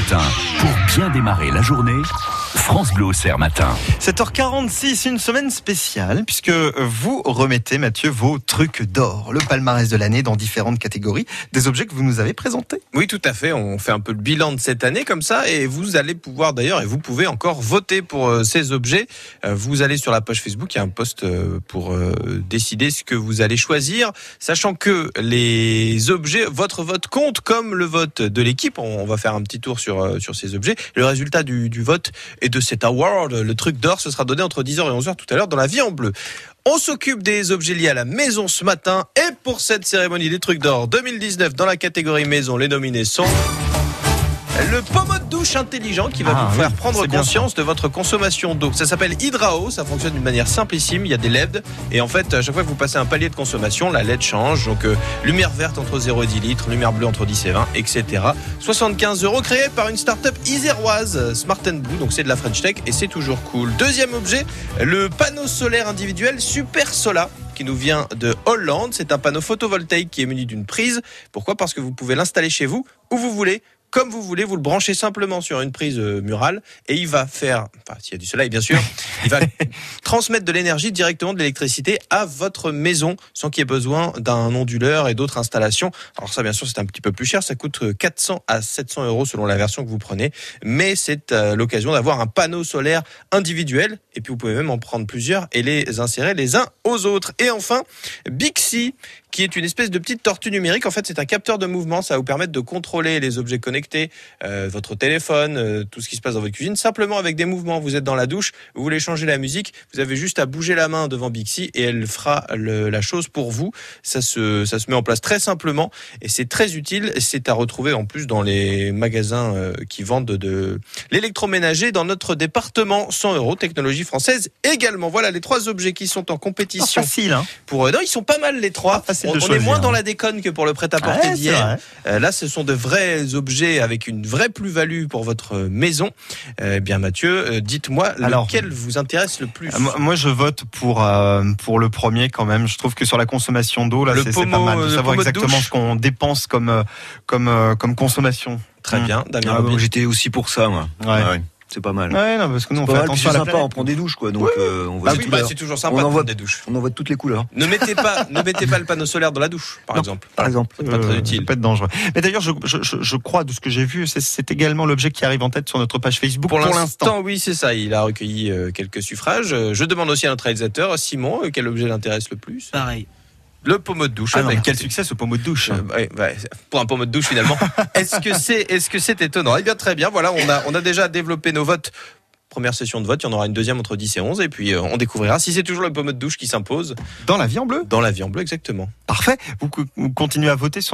matin. Pour bien démarrer la journée, France Bleu Auxerre matin. 7h46, une semaine spéciale, puisque vous remettez, Mathieu, vos trucs d'or, le palmarès de l'année dans différentes catégories, des objets que vous nous avez présentés. Oui, tout à fait. On fait un peu le bilan de cette année comme ça, et vous allez pouvoir d'ailleurs, et vous pouvez encore voter pour euh, ces objets. Euh, Vous allez sur la page Facebook, il y a un post euh, pour décider ce que vous allez choisir, sachant que les objets, votre vote compte comme le vote de l'équipe. On on va faire un petit tour sur euh, sur ces objets. Le résultat du, du vote et de cet award, le truc d'or, ce sera donné entre 10h et 11h tout à l'heure dans la vie en bleu. On s'occupe des objets liés à la maison ce matin et pour cette cérémonie des trucs d'or 2019 dans la catégorie maison, les nominés sont le pommeau de douche intelligent qui va Ah, vous faire oui, prendre conscience de votre consommation d'eau. Ça s'appelle Hydrao, ça fonctionne d'une manière simplissime, il y a des LED et en fait à chaque fois que vous passez un palier de consommation, la LED change. Donc euh, lumière verte entre 0 et 10 litres, lumière bleue entre 10 et 20, etc. 75 euros créé par une start-up iséroise, Smart Blue, donc c'est de la French Tech et c'est toujours cool. Deuxième objet, le panneau solaire individuel Super Sola qui nous vient de Hollande. C'est un panneau photovoltaïque qui est muni d'une prise. Pourquoi? Parce que vous pouvez l'installer chez vous où vous voulez. Comme vous voulez, vous le branchez simplement sur une prise euh, murale et il va faire, enfin s'il y a du soleil bien sûr, il va transmettre de l'énergie directement de l'électricité à votre maison sans qu'il y ait besoin d'un onduleur et d'autres installations. Alors ça bien sûr c'est un petit peu plus cher, ça coûte euh, 400 à 700 euros selon la version que vous prenez, mais c'est euh, l'occasion d'avoir un panneau solaire individuel et puis vous pouvez même en prendre plusieurs et les insérer les uns aux autres. Et enfin, Bixi qui est une espèce de petite tortue numérique. En fait, c'est un capteur de mouvement. Ça va vous permettre de contrôler les objets connectés, euh, votre téléphone, euh, tout ce qui se passe dans votre cuisine, simplement avec des mouvements. Vous êtes dans la douche, vous voulez changer la musique, vous avez juste à bouger la main devant Bixi et elle fera le- la chose pour vous. Ça se, ça se met en place très simplement et c'est très utile. C'est à retrouver en plus dans les magasins euh, qui vendent de l'électroménager dans notre département. 100 euros, technologie française également. Voilà les trois objets qui sont en compétition facile, hein pour. Non, ils sont pas mal les trois. Pas facile on de on est moins dans hein. la déconne que pour le prêt-à-porter Ouais, d'hier. Euh, là, ce sont de vrais objets avec une vraie plus-value pour votre maison. Euh, Eh bien, Mathieu, euh, dites-moi Alors, lequel vous intéresse le plus. Moi, je vote pour euh, pour le premier quand même. Je trouve que sur la consommation d'eau, là, c'est pas mal de savoir de exactement ce qu'on dépense comme comme euh, comme consommation. Très Mm. bien, Damien Ah, J'étais aussi pour ça, moi. Ouais. Ah ouais, c'est pas mal. Ouais, non, parce que nous on fait mal, attention c'est à la sympa, planète. on prend des douches, quoi. Donc, euh, on voit Bah oui, toutes bah, c'est toujours sympa on de en voit- prendre des douches. on en voit de toutes les couleurs. Ne mettez pas, ne mettez pas le panneau solaire dans la douche, par Non. exemple. Par exemple. C'est pas très Euh, utile. ça peut être dangereux. Mais d'ailleurs, je, je, je, je crois de ce que j'ai vu, c'est- également l'objet qui arrive en tête sur notre page Facebook Pour l'instant, oui, c'est ça. Il a recueilli euh, quelques suffrages. Je demande aussi à notre réalisateur, Simon, quel objet l'intéresse le plus? Pareil. Le pommeau de douche. Ah non, avec- quel succès ce pommeau de douche. Euh, ouais, ouais, pour un pommeau de douche finalement. est-ce que c'est est-ce que c'est étonnant? Eh bien très bien, voilà, on a on a déjà développé nos votes. Première session de vote, il y en aura une deuxième entre 10 et 11 et puis euh, on découvrira si c'est toujours le pommeau de douche qui s'impose Dans la vie en bleu. dans la vie en bleu exactement. Parfait. Vous, vous continuez à voter sur